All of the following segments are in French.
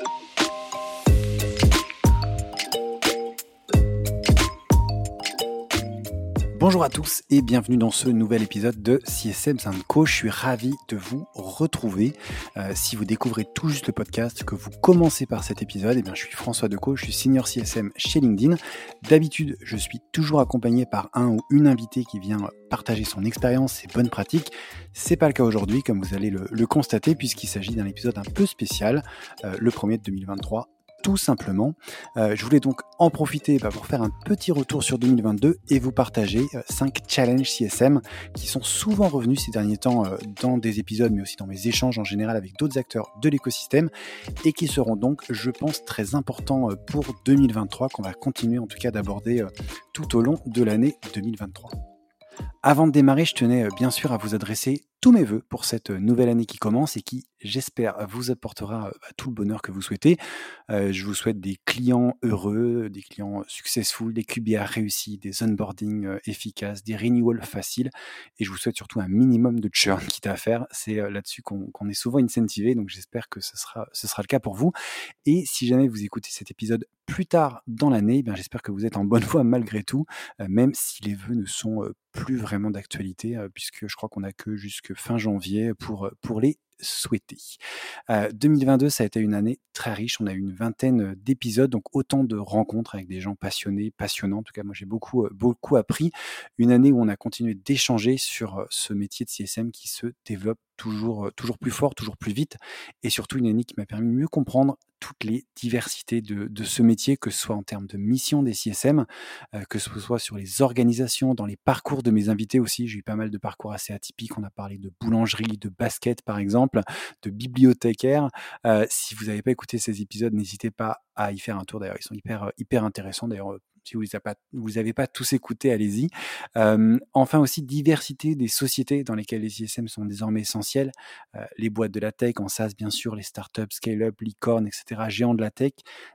Thank you. Bonjour à tous et bienvenue dans ce nouvel épisode de CSM Co. Je suis ravi de vous retrouver. Euh, si vous découvrez tout juste le podcast, que vous commencez par cet épisode, eh bien, je suis François Decaux, je suis senior CSM chez LinkedIn. D'habitude, je suis toujours accompagné par un ou une invitée qui vient partager son expérience, ses bonnes pratiques. C'est pas le cas aujourd'hui, comme vous allez le, constater, puisqu'il s'agit d'un épisode un peu spécial, euh, le premier de 2023 tout simplement. Euh, je voulais donc en profiter bah, pour faire un petit retour sur 2022 et vous partager 5 euh, challenges CSM qui sont souvent revenus ces derniers temps euh, dans des épisodes mais aussi dans mes échanges en général avec d'autres acteurs de l'écosystème et qui seront donc je pense très importants pour 2023 qu'on va continuer en tout cas d'aborder tout au long de l'année 2023. Avant de démarrer, je tenais bien sûr à vous adresser tous mes voeux pour cette nouvelle année qui commence et qui, j'espère, vous apportera bah, tout le bonheur que vous souhaitez. je vous souhaite des clients heureux, des clients successful, des QBA réussis, des onboarding efficaces, des renewals faciles. Et je vous souhaite surtout un minimum de churn quitte à faire. C'est là-dessus qu'on est souvent incentivé. Donc j'espère que ce sera, ce sera le cas pour vous. Et si jamais vous écoutez cet épisode plus tard dans l'année, eh j'espère que vous êtes en bonne voie malgré tout, même si les vœux ne sont plus vraiment d'actualité, puisque je crois qu'on a que jusque fin janvier pour, pour les souhaiter. 2022, ça a été une année très riche. On a eu une vingtaine d'épisodes, donc autant de rencontres avec des gens passionnés, passionnants. En tout cas, moi, j'ai beaucoup, beaucoup appris. Une année où on a continué d'échanger sur ce métier de CSM qui se développe toujours, toujours plus fort, toujours plus vite. Et surtout, une année qui m'a permis de mieux comprendre toutes les diversités de, de, ce métier, que ce soit en termes de mission des CSM, euh, que ce soit sur les organisations, dans les parcours de mes invités aussi. J'ai eu pas mal de parcours assez atypiques. On a parlé de boulangerie, de basket par exemple, de bibliothécaire. Euh, si vous n'avez pas écouté ces épisodes, n'hésitez pas à y faire un tour. D'ailleurs, ils sont hyper, hyper intéressants. D'ailleurs, si vous n'avez pas, pas tous écouté, allez-y. enfin aussi, diversité des sociétés dans lesquelles les ISM sont désormais essentiels. les boîtes de la tech, en SaaS bien sûr, les startups, scale-up, licorne, etc., géants de la tech,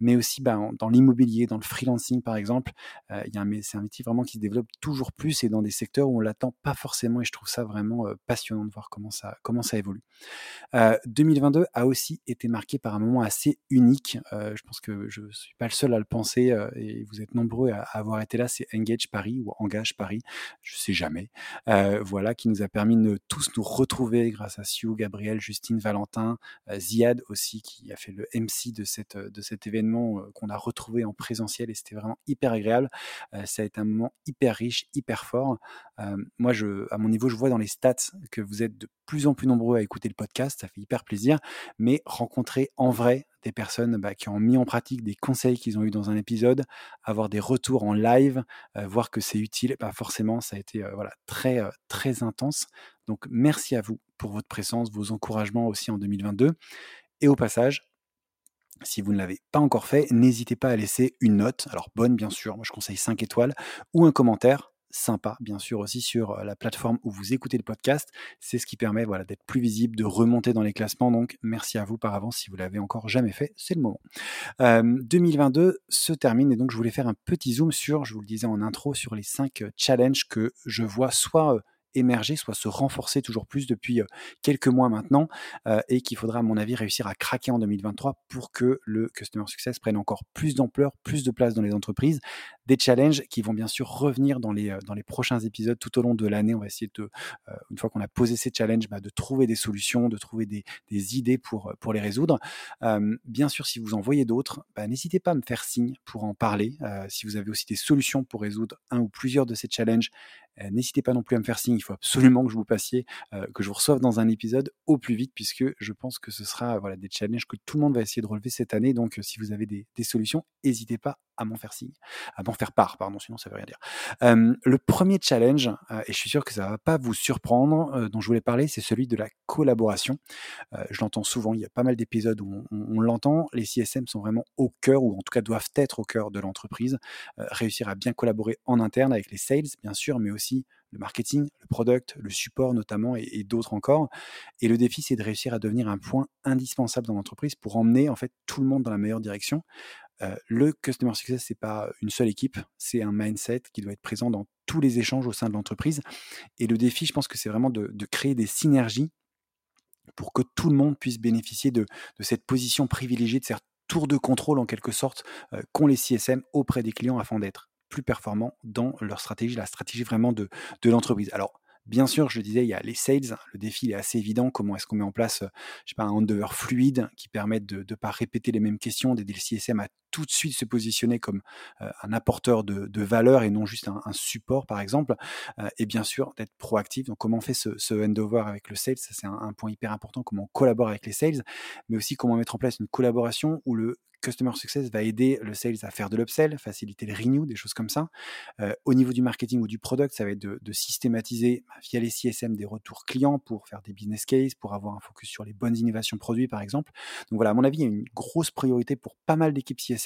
mais aussi ben, dans l'immobilier, dans le freelancing par exemple. c'est un métier vraiment qui se développe toujours plus et dans des secteurs où on l'attend pas forcément et je trouve ça vraiment passionnant de voir comment ça, comment ça évolue. 2022 a aussi été marqué par un moment assez unique. je pense que je ne suis pas le seul à le penser et vous êtes nombreux à, avoir été là, c'est Engage Paris ou Engage Paris, je sais jamais. Euh, voilà, qui nous a permis de tous nous retrouver grâce à Siou, Gabriel, Justine, Valentin, euh, Ziad aussi, qui a fait le MC de, cette, de cet événement euh, qu'on a retrouvé en présentiel et c'était vraiment hyper agréable. ça a été un moment hyper riche, hyper fort. moi, je, à mon niveau, je vois dans les stats que vous êtes de plus en plus nombreux à écouter le podcast, ça fait hyper plaisir, mais rencontrer en vrai des personnes bah, qui ont mis en pratique des conseils qu'ils ont eu dans un épisode, avoir des retours en live, voir que c'est utile, bah, forcément, ça a été voilà, très, très intense. Donc, merci à vous pour votre présence, vos encouragements aussi en 2022. Et au passage, si vous ne l'avez pas encore fait, n'hésitez pas à laisser une note, alors bonne bien sûr, moi je conseille 5 étoiles, ou un commentaire sympa, bien sûr, aussi sur la plateforme où vous écoutez le podcast. C'est ce qui permet voilà, d'être plus visible, de remonter dans les classements. Donc, merci à vous par avance si vous l'avez encore jamais fait, c'est le moment. 2022 se termine et donc je voulais faire un petit zoom sur, je vous le disais en intro, sur les cinq challenges que je vois soit émerger, soit se renforcer toujours plus depuis quelques mois maintenant, et qu'il faudra, à mon avis, réussir à craquer en 2023 pour que le Customer Success prenne encore plus d'ampleur, plus de place dans les entreprises. Des challenges qui vont bien sûr revenir dans les, dans les prochains épisodes tout au long de l'année. On va essayer de, une fois qu'on a posé ces challenges, bah, de trouver des solutions, de trouver des, des idées pour, pour les résoudre. bien sûr, si vous en voyez d'autres, bah, n'hésitez pas à me faire signe pour en parler. si vous avez aussi des solutions pour résoudre un ou plusieurs de ces challenges, N'hésitez pas non plus à me faire signe, il faut absolument que je vous passiez, que je vous reçoive dans un épisode au plus vite, puisque je pense que ce sera voilà, des challenges que tout le monde va essayer de relever cette année. Donc, si vous avez des, solutions, n'hésitez pas à m'en faire signe, faire part, pardon, sinon ça veut rien dire. le premier challenge, et je suis sûr que ça va pas vous surprendre, dont je voulais parler, c'est celui de la collaboration. je l'entends souvent, il y a pas mal d'épisodes où on, l'entend. Les CSM sont vraiment au cœur, ou en tout cas doivent être au cœur de l'entreprise. réussir à bien collaborer en interne avec les sales, bien sûr, mais aussi le marketing, le product, le support notamment et, d'autres encore. Et le défi, c'est de réussir à devenir un point indispensable dans l'entreprise pour emmener en fait tout le monde dans la meilleure direction le customer success, c'est pas une seule équipe, c'est un mindset qui doit être présent dans tous les échanges au sein de l'entreprise. Et le défi, je pense que c'est vraiment de, créer des synergies pour que tout le monde puisse bénéficier de, cette position privilégiée, de cette tour de contrôle en quelque sorte qu'ont les CSM auprès des clients afin d'être plus performants dans leur stratégie, la stratégie vraiment de, l'entreprise. Alors, Bien sûr, je le disais, il y a les sales. Le défi est assez évident. Comment est-ce qu'on met en place, je sais pas, un handover fluide qui permette de ne pas répéter les mêmes questions, d'aider le CSM à tout de suite se positionner comme un apporteur de, valeur et non juste un, support, par exemple. et bien sûr, d'être proactif. Donc, comment on fait ce, handover avec le sales Ça, c'est un, point hyper important. Comment on collabore avec les sales, mais aussi comment mettre en place une collaboration où le Customer Success va aider le sales à faire de l'upsell, faciliter le renew, des choses comme ça. Euh, au niveau du marketing ou du product, ça va être de, systématiser bah, via les CSM des retours clients pour faire des business cases, pour avoir un focus sur les bonnes innovations produits, par exemple. Donc voilà, à mon avis, il y a une grosse priorité pour pas mal d'équipes CSM.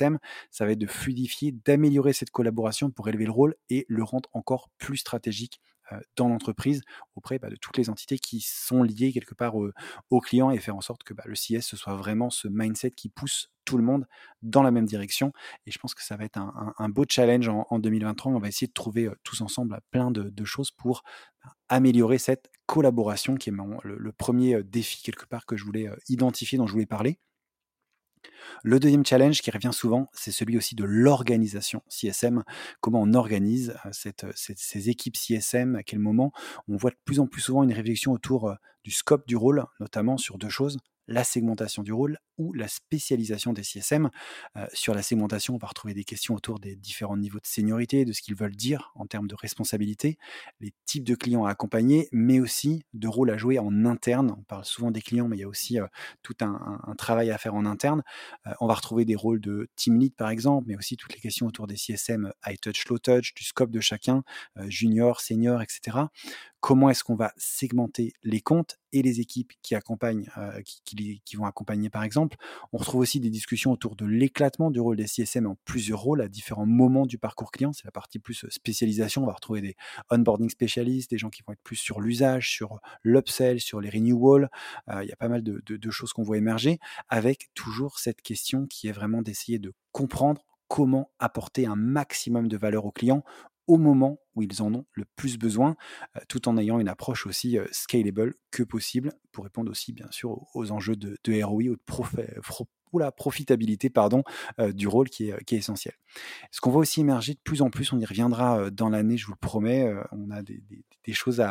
Ça va être de fluidifier, d'améliorer cette collaboration pour élever le rôle et le rendre encore plus stratégique euh, dans l'entreprise auprès bah, de toutes les entités qui sont liées quelque part au, client et faire en sorte que bah, le CS soit vraiment ce mindset qui pousse tout le monde dans la même direction. Et je pense que ça va être un, beau challenge en, 2023. On va essayer de trouver euh, tous ensemble plein de, choses pour bah, améliorer cette collaboration qui est le, premier euh, défi quelque part que je voulais identifier, dont je voulais parler. Le deuxième challenge qui revient souvent, c'est celui aussi de l'organisation CSM. Comment on organise euh, ces équipes CSM, à quel moment? On voit de plus en plus souvent une réflexion autour euh, du scope du rôle, notamment sur deux choses la segmentation du rôle ou la spécialisation des CSM. Euh, sur la segmentation, on va retrouver des questions autour des différents niveaux de seniorité, de ce qu'ils veulent dire en termes de responsabilité, les types de clients à accompagner, mais aussi de rôles à jouer en interne. On parle souvent des clients, mais il y a aussi euh, tout un, travail à faire en interne. Euh, on va retrouver des rôles de team lead, par exemple, mais aussi toutes les questions autour des CSM high touch, low touch, du scope de chacun, junior, senior, etc comment est-ce qu'on va segmenter les comptes et les équipes qui accompagnent, qui, vont accompagner par exemple? On retrouve aussi des discussions autour de l'éclatement du rôle des CSM en plusieurs rôles à différents moments du parcours client. C'est la partie plus euh, spécialisation. On va retrouver des onboarding spécialistes, des gens qui vont être plus sur l'usage, sur l'upsell, sur les renewals. Euh, il y a pas mal de, de choses qu'on voit émerger avec toujours cette question qui est vraiment d'essayer de comprendre comment apporter un maximum de valeur aux clients au moment où ils en ont le plus besoin, euh, tout en ayant une approche aussi euh, scalable que possible pour répondre aussi bien sûr aux, enjeux de, ROI ou de ou la profitabilité pardon, euh, du rôle qui est, essentiel. Ce qu'on voit aussi émerger de plus en plus, on y reviendra dans l'année, je vous le promets, on a des, choses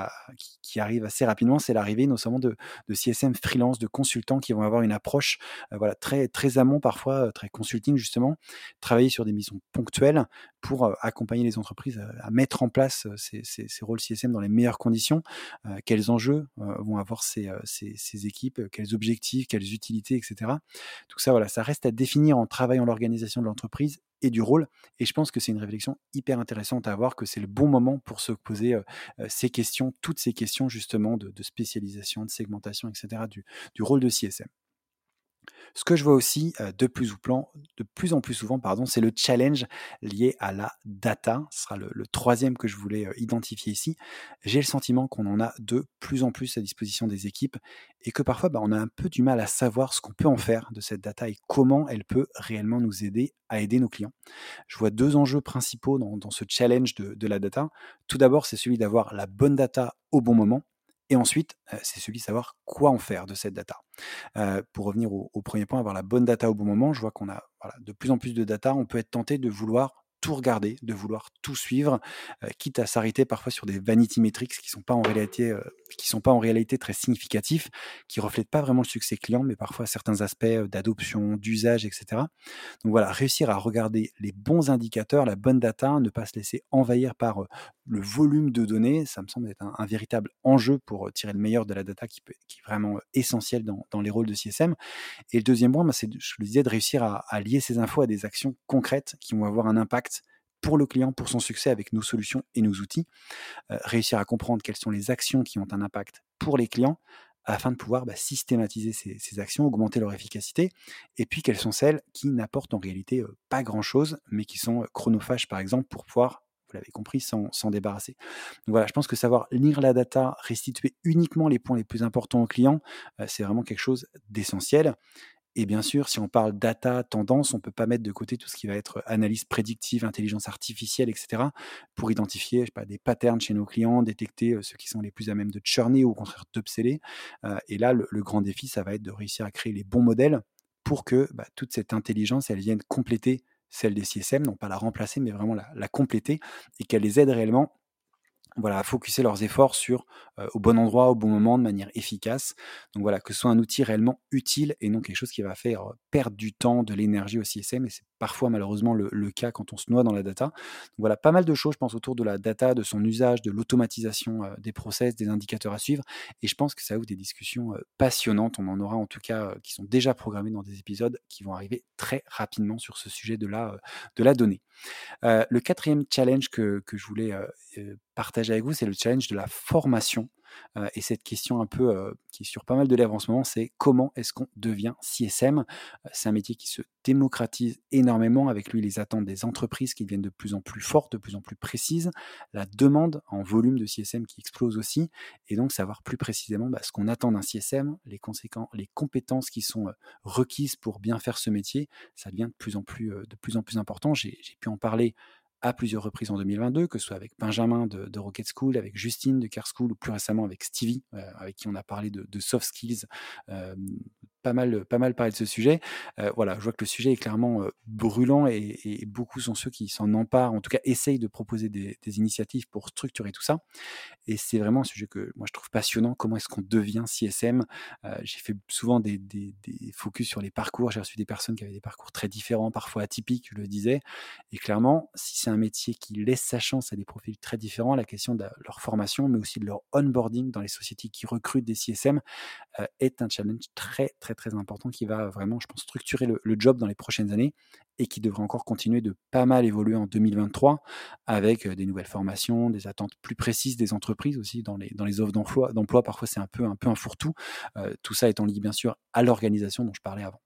qui, arrivent assez rapidement, c'est l'arrivée notamment de, de, CSM freelance, de consultants qui vont avoir une approche voilà, très, très amont parfois, très consulting justement, travailler sur des missions ponctuelles pour accompagner les entreprises à, mettre en place ces, ces, rôles CSM dans les meilleures conditions, quels enjeux vont avoir ces, ces, équipes, quels objectifs, quelles utilités, etc. Tout ça, voilà, ça reste à définir en travaillant l'organisation de l'entreprise et du rôle. Et je pense que c'est une réflexion hyper intéressante à avoir, que c'est le bon moment pour se poser ces questions, toutes ces questions justement de, spécialisation, de segmentation, etc., du rôle de CSM. Ce que je vois aussi de, plus de plus en plus souvent, c'est le challenge lié à la data. Ce sera le, troisième que je voulais identifier ici. J'ai le sentiment qu'on en a de plus en plus à disposition des équipes et que parfois bah, on a un peu du mal à savoir ce qu'on peut en faire de cette data et comment elle peut réellement nous aider à aider nos clients. Je vois deux enjeux principaux dans, ce challenge de la data. Tout d'abord, c'est celui d'avoir la bonne data au bon moment. Et ensuite, c'est celui de savoir quoi en faire de cette data. pour revenir au, premier point, avoir la bonne data au bon moment, je vois qu'on a de plus en plus de data. On peut être tenté de vouloir tout regarder, de vouloir tout suivre, euh, quitte à s'arrêter parfois sur des vanity metrics qui sont pas en réalité, euh, qui sont pas en réalité très significatifs, qui reflètent pas vraiment le succès client, mais parfois certains aspects euh, d'adoption, d'usage, etc. Donc voilà, réussir à regarder les bons indicateurs, la bonne data, ne pas se laisser envahir par le volume de données, ça me semble être un, véritable enjeu pour tirer le meilleur de la data qui, est vraiment essentiel dans, les rôles de CSM. Et le deuxième point, c'est, je le disais, de réussir à lier ces infos à des actions concrètes qui vont avoir un impact pour le client, pour son succès avec nos solutions et nos outils, euh, réussir à comprendre quelles sont les actions qui ont un impact pour les clients afin de pouvoir bah, systématiser ces, actions, augmenter leur efficacité, et puis quelles sont celles qui n'apportent en réalité euh, pas grand-chose, mais qui sont euh, chronophages par exemple pour pouvoir vous l'avez compris, s'en débarrasser. Donc voilà, je pense que savoir lire la data, restituer uniquement les points les plus importants aux clients, c'est vraiment quelque chose d'essentiel. Et bien sûr, si on parle data, tendance, on ne peut pas mettre de côté tout ce qui va être analyse prédictive, intelligence artificielle, etc., pour identifier des patterns chez nos clients, détecter ceux qui sont les plus à même de churner ou au contraire d'upseller. et là, le, grand défi, ça va être de réussir à créer les bons modèles pour que bah, toute cette intelligence, elle vienne compléter celle des CSM, non pas la remplacer, mais vraiment la compléter, et qu'elle les aide réellement voilà, à focuser leurs efforts sur au bon endroit, au bon moment, de manière efficace. Donc voilà, que ce soit un outil réellement utile et non quelque chose qui va faire perdre du temps, de l'énergie au CSM. Et c'est parfois malheureusement le, cas quand on se noie dans la data. Voilà, pas mal de choses, je pense, autour de la data, de son usage, de l'automatisation des process, des indicateurs à suivre. Et je pense que ça ouvre des discussions passionnantes. On en aura en tout cas qui sont déjà programmées dans des épisodes qui vont arriver très rapidement sur ce sujet de la, de la donnée. le quatrième challenge que, que je voulais partager avec vous, c'est le challenge de la formation. Et cette question un peu qui est sur pas mal de lèvres en ce moment, c'est comment est-ce qu'on devient CSM C'est un métier qui se démocratise énormément. Avec lui, les attentes des entreprises qui deviennent de plus en plus fortes, de plus en plus précises. La demande en volume de CSM qui explose aussi. Et donc, savoir plus précisément bah, ce qu'on attend d'un CSM, les, conséquences, les compétences qui sont requises pour bien faire ce métier, ça devient de plus en plus, de plus, en plus important. J'ai pu en parler à plusieurs reprises en 2022, que ce soit avec Benjamin de, Rocket School, avec Justine de Car School, ou plus récemment avec Stevie, euh, avec qui on a parlé de, soft skills, euh, pas mal, pas mal parlé de ce sujet. Voilà, je vois que le sujet est clairement brûlant et, beaucoup sont ceux qui s'en emparent, en tout cas essayent de proposer des, initiatives pour structurer tout ça. Et c'est vraiment un sujet que moi je trouve passionnant. Comment est-ce qu'on devient CSM J'ai fait souvent des, des, focus sur les parcours. J'ai reçu des personnes qui avaient des parcours très différents, parfois atypiques, je le disais. Et clairement, si c'est un métier qui laisse sa chance à des profils très différents, la question de leur formation, mais aussi de leur onboarding dans les sociétés qui recrutent des CSM est un challenge très très très important qui va vraiment, je pense, structurer le, job dans les prochaines années et qui devrait encore continuer de pas mal évoluer en 2023 avec des nouvelles formations, des attentes plus précises des entreprises aussi dans les, dans les offres d'emploi. D'emploi, parfois c'est un peu un peu un fourre-tout. tout ça étant lié bien sûr à l'organisation dont je parlais avant.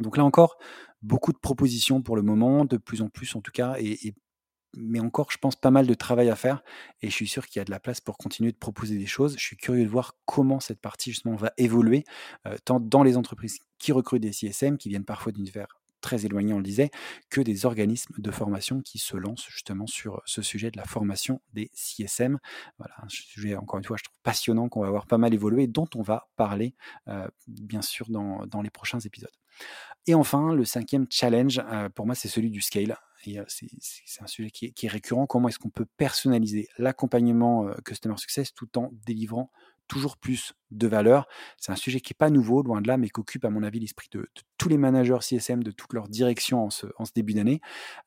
Donc là encore, beaucoup de propositions pour le moment, de plus en plus en tout cas, et, mais encore, je pense, pas mal de travail à faire. Et je suis sûr qu'il y a de la place pour continuer de proposer des choses. Je suis curieux de voir comment cette partie, justement, va évoluer, tant dans les entreprises qui recrutent des CSM, qui viennent parfois d'univers très éloignés, on le disait, que des organismes de formation qui se lancent justement sur ce sujet de la formation des CSM. Voilà, un sujet, encore une fois, je trouve passionnant, qu'on va voir pas mal évoluer, dont on va parler, bien sûr, dans, dans les prochains épisodes. Et enfin, le cinquième challenge, pour moi, c'est celui du scale c'est un sujet qui est, récurrent. Comment est-ce qu'on peut personnaliser l'accompagnement Customer Success tout en délivrant toujours plus de valeur? C'est un sujet qui n'est pas nouveau, loin de là, mais qui occupe, à mon avis, l'esprit de, tous les managers CSM de toute leur direction en ce, début d'année.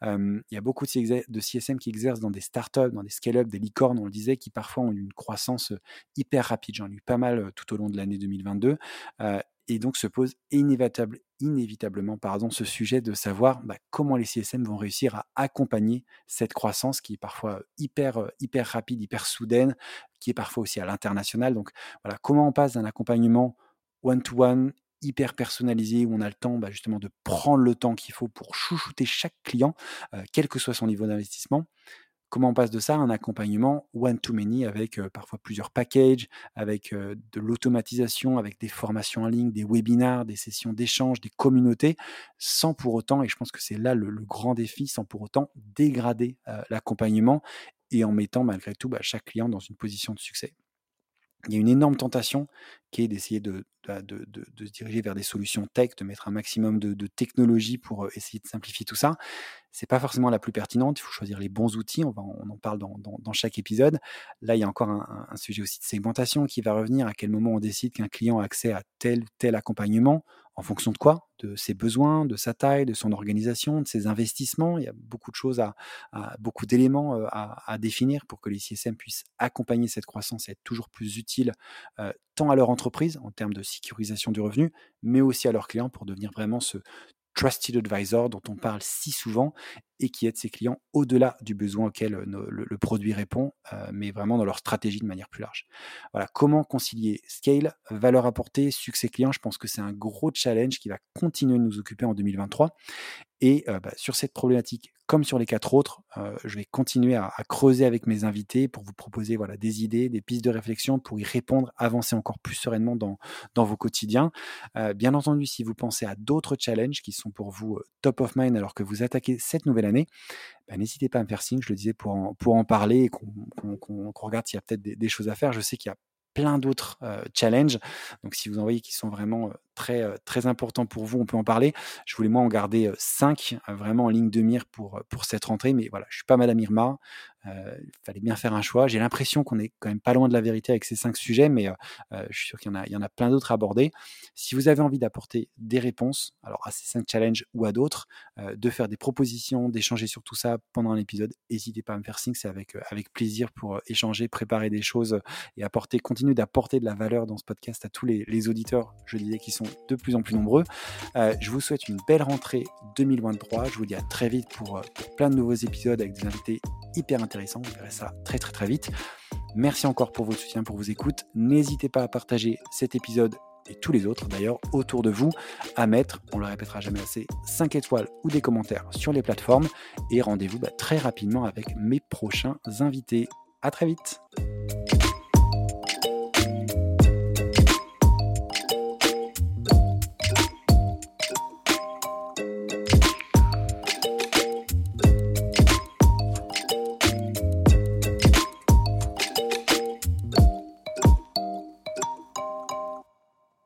il y a beaucoup de, CSM qui exercent dans des startups, dans des scale-up, des licornes, on le disait, qui parfois ont une croissance hyper rapide. J'en ai eu pas mal tout au long de l'année 2022 et donc se pose inévitable, inévitablement ce sujet de savoir bah, comment les CSM vont réussir à accompagner cette croissance qui est parfois hyper, hyper rapide, hyper soudaine, qui est parfois aussi à l'international. Donc voilà, comment on passe d'un accompagnement one-to-one, hyper personnalisé, où on a le temps bah, justement de prendre le temps qu'il faut pour chouchouter chaque client, quel que soit son niveau d'investissement, Comment on passe de ça à un accompagnement one-to-many avec parfois plusieurs packages, avec de l'automatisation, avec des formations en ligne, des webinars, des sessions d'échange, des communautés, sans pour autant, et je pense que c'est là le, grand défi, sans pour autant dégrader l'accompagnement et en mettant malgré tout bah, chaque client dans une position de succès. Il y a une énorme tentation qui est d'essayer de, bah, de, se diriger vers des solutions tech, de mettre un maximum de, technologie pour essayer de simplifier tout ça c'est pas forcément la plus pertinente. Il faut choisir les bons outils. On, en parle dans, dans, chaque épisode. Là, il y a encore un, sujet aussi de segmentation qui va revenir. À quel moment on décide qu'un client a accès à tel ou tel accompagnement En fonction de quoi? De ses besoins, de sa taille, de son organisation, de ses investissements. Il y a beaucoup de choses, à, beaucoup d'éléments euh, à, définir pour que les CSM puissent accompagner cette croissance et être toujours plus utiles euh, tant à leur entreprise en termes de sécurisation du revenu, mais aussi à leurs clients pour devenir vraiment ce trusted advisor dont on parle si souvent et qui aide ses clients au-delà du besoin auquel le, produit répond, mais vraiment dans leur stratégie de manière plus large. Voilà, comment concilier scale, valeur apportée, succès client, je pense que c'est un gros challenge qui va continuer de nous occuper en 2023. Et bah, sur cette problématique, comme sur les quatre autres, je vais continuer à, creuser avec mes invités pour vous proposer voilà, des idées, des pistes de réflexion pour y répondre, avancer encore plus sereinement dans, dans vos quotidiens. bien entendu, si vous pensez à d'autres challenges qui sont pour vous top of mind alors que vous attaquez cette nouvelle bah, n'hésitez pas à me faire signe, je le disais, pour en, pour en parler et qu'on regarde s'il y a peut-être des, des, choses à faire. Je sais qu'il y a plein d'autres challenges. Donc, si vous en voyez qui sont vraiment très, très importants pour vous, on peut en parler. Je voulais moi en garder cinq vraiment en ligne de mire pour, pour cette rentrée. Mais voilà, je suis pas Madame Irma. il fallait bien faire un choix. J'ai l'impression qu'on est quand même pas loin de la vérité avec ces cinq sujets, mais je suis sûr qu'il y en a, y en a plein d'autres à aborder. Si vous avez envie d'apporter des réponses, alors à ces cinq challenges ou à d'autres, de faire des propositions, d'échanger sur tout ça pendant un épisode, n'hésitez pas à me faire signe. C'est avec, avec plaisir pour échanger, préparer des choses et apporter, continuer d'apporter de la valeur dans ce podcast à tous les, auditeurs, je disais, qui sont de plus en plus nombreux. Euh, je vous souhaite une belle rentrée 2023. Je vous dis à très vite pour, euh, pour plein de nouveaux épisodes avec des invités hyper intéressants. Vous verrez ça très très très vite. Merci encore pour votre soutien, pour vos écoutes. N'hésitez pas à partager cet épisode et tous les autres d'ailleurs autour de vous à mettre, on le répétera jamais assez, 5 étoiles ou des commentaires sur les plateformes et rendez-vous bah, très rapidement avec mes prochains invités. À très vite